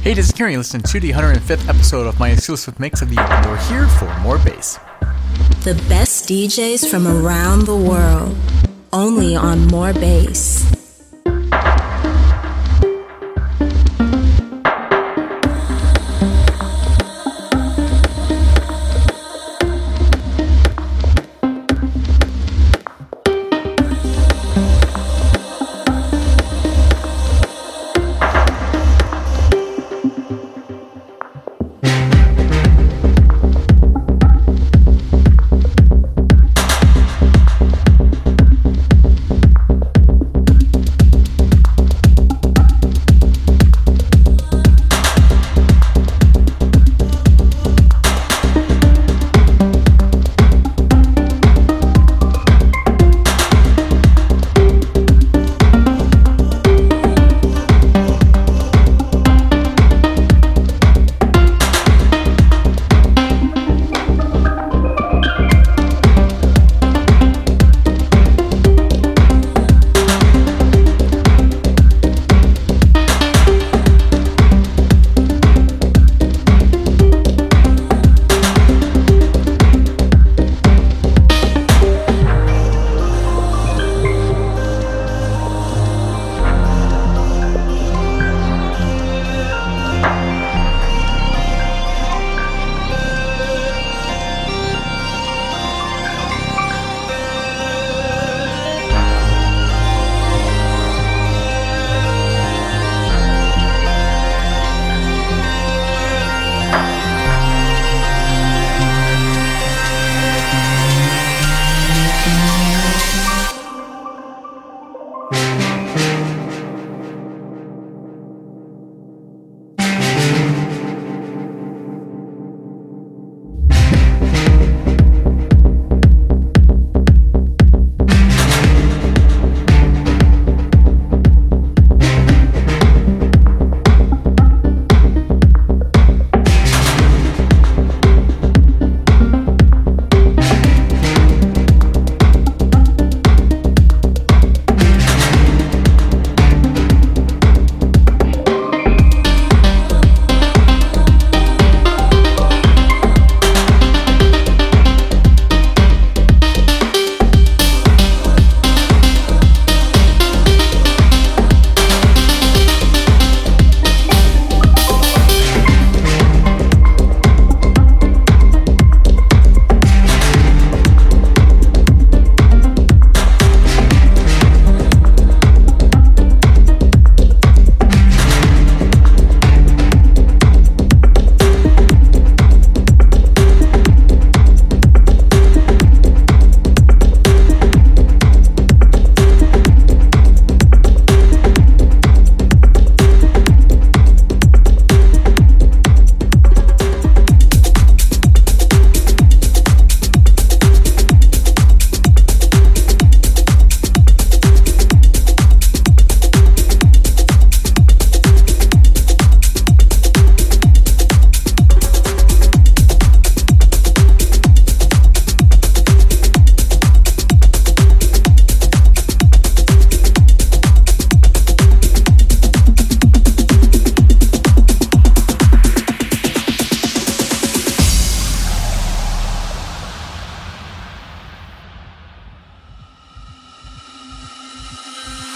Hey, this is Kieran. You listen to the 105th episode of my exclusive mix of the year, and we're here for more bass. The best DJs from around the world, only on More Bass.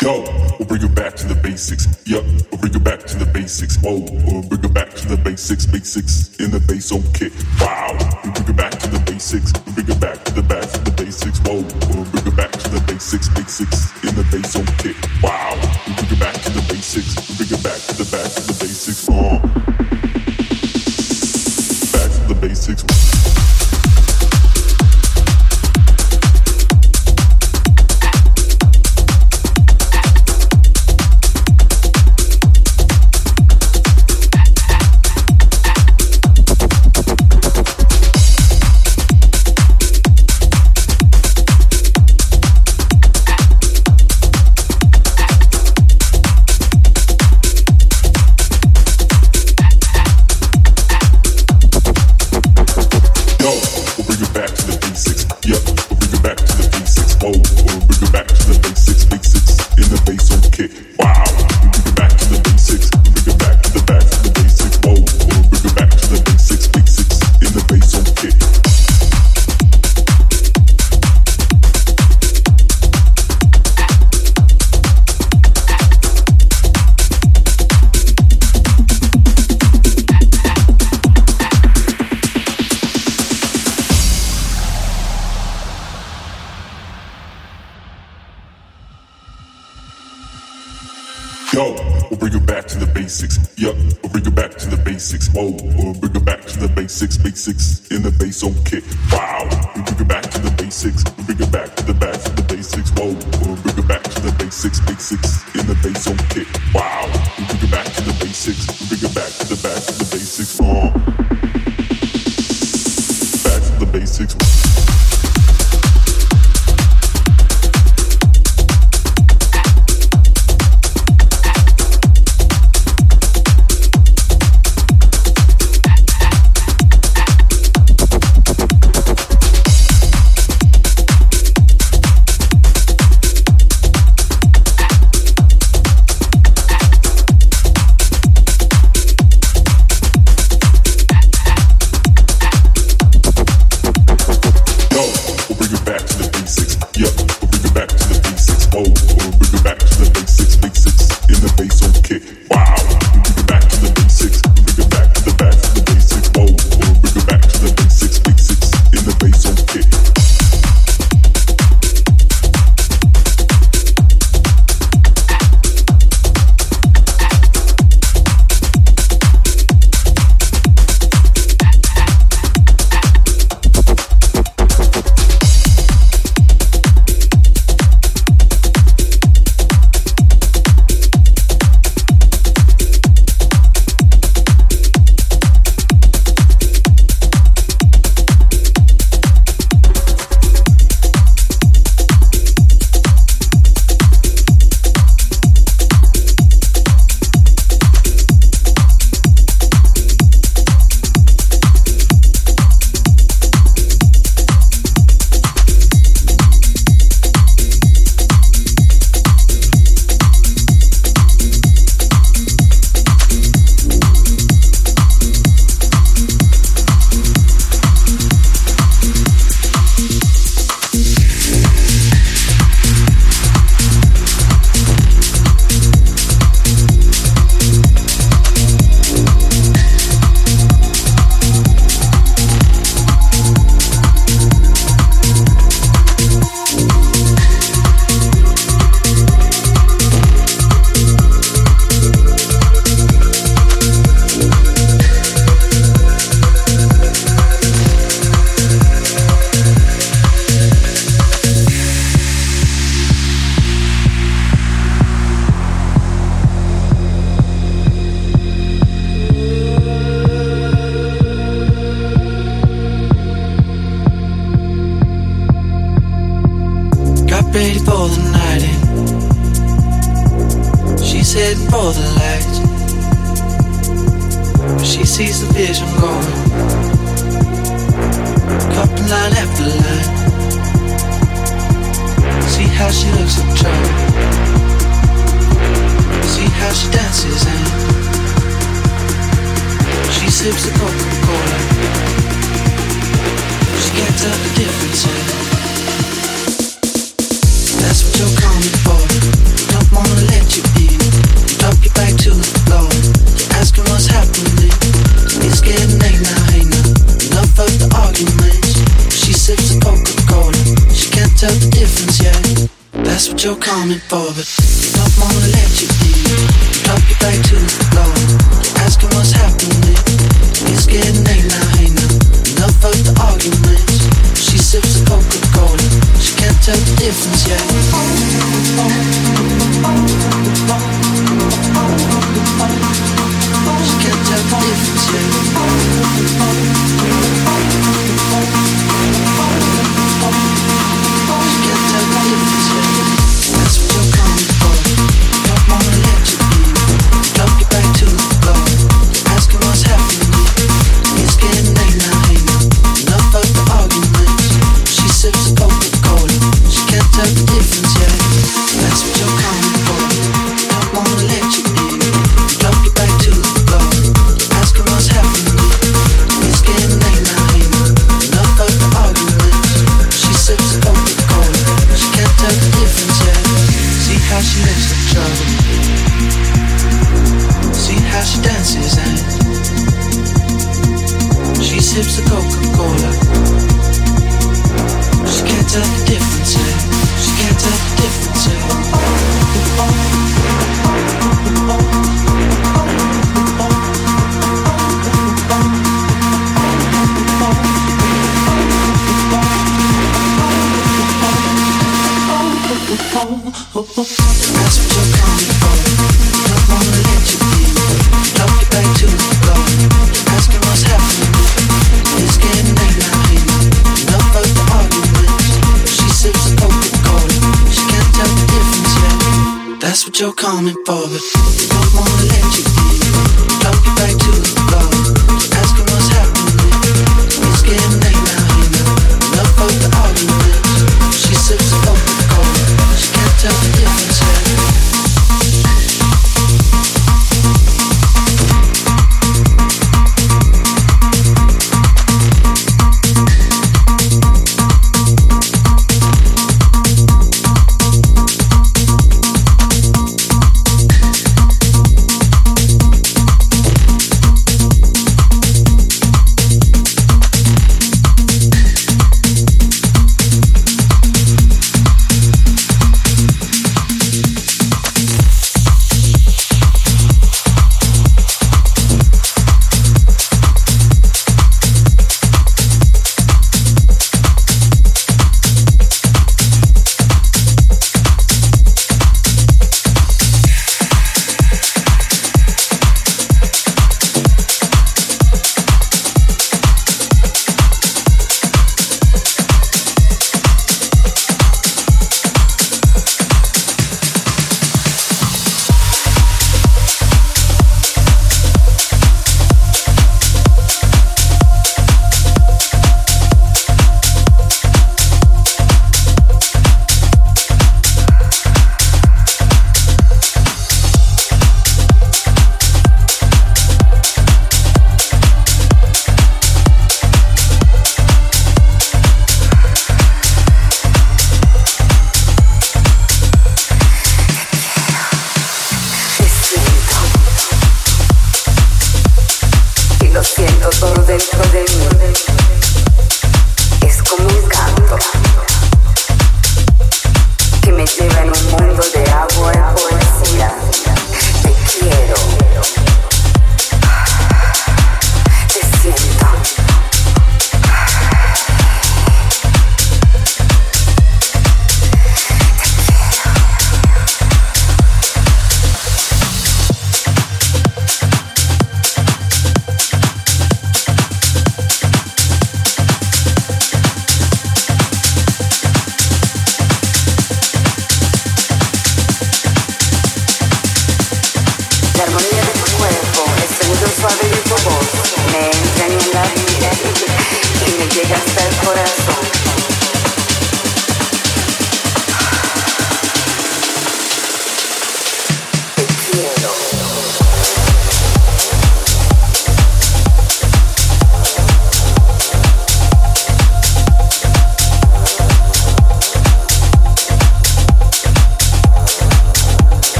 Yo, we'll bring it back to the basics. Yup, we'll bring it back to the basics. Whoa, we'll bring it back to the basics, basics in the bass on kick. Wow, we'll bring it back to the basics. We'll bring it back to the back to the basics. Whoa, we'll bring it back to the basics, basics in the bass on kick. Wow, we'll bring it back to the basics. We'll bring it back to the back to the basics. Uh.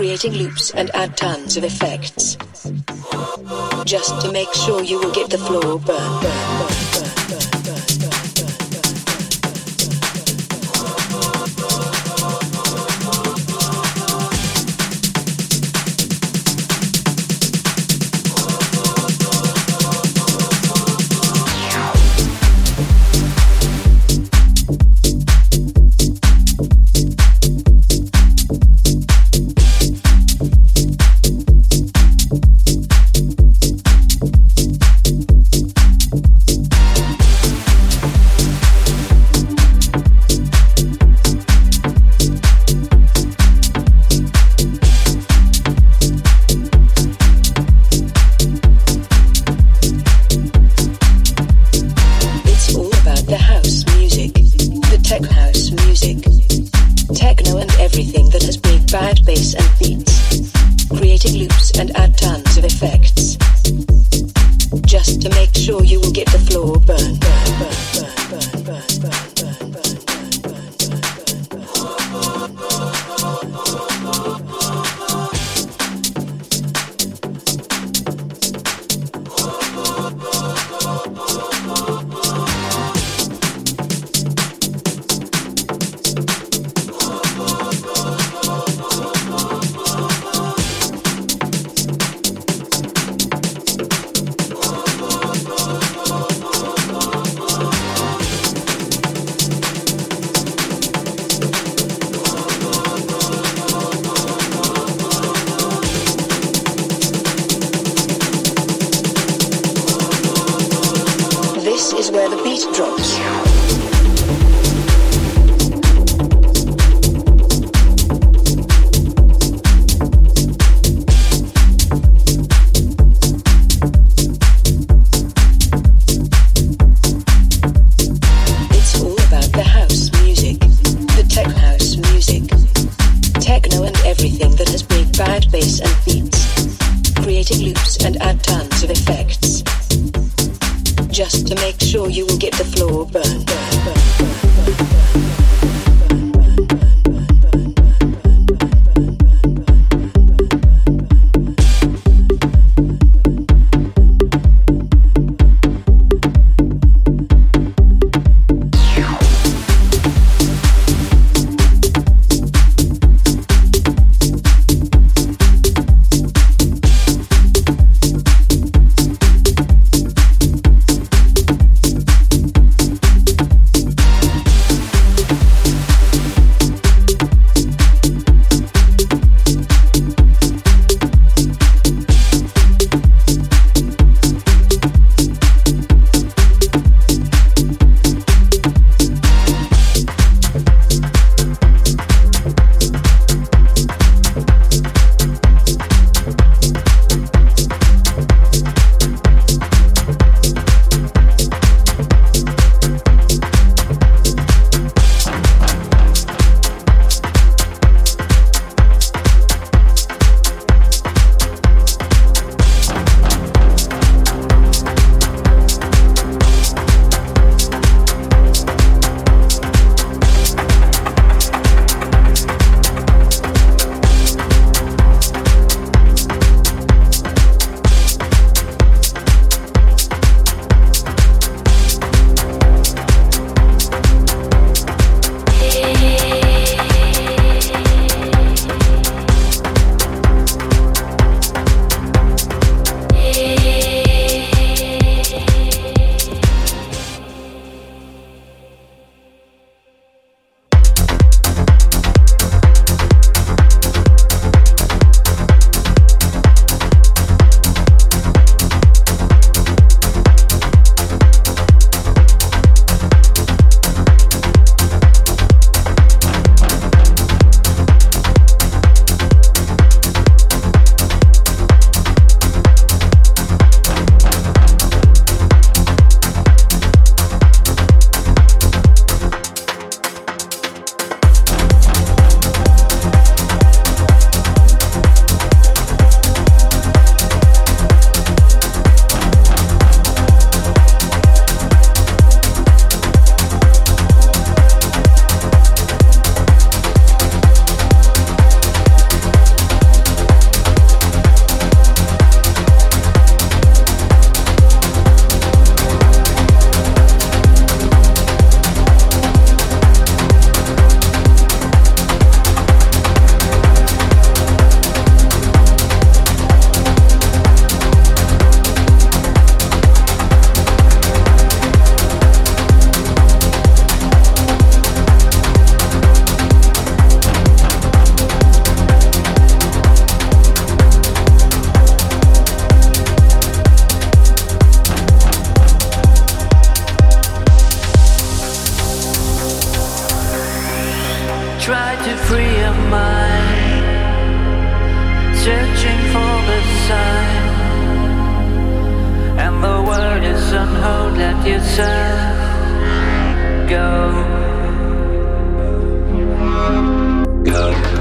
Creating loops and add tons of effects. Just to make sure you will get the floor burn, burn, burn. let yourself go. Go.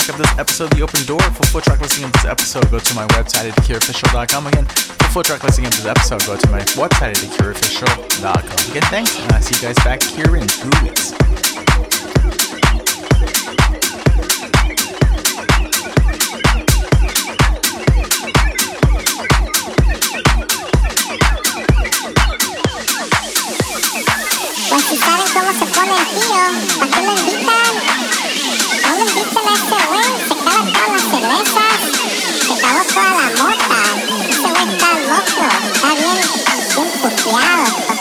track of this episode, The Open Door. For full track listing of this episode, go to my website at cureofficial.com. Again, for full track listing of this episode, go to my website at cureofficial.com. Again, thanks, and I'll see you guys back here in two weeks. ¿para qué lo? hiciste la excelencia, acabas todas las cervezas, acabó toda la mota, ese güey está está bien, bien puteado.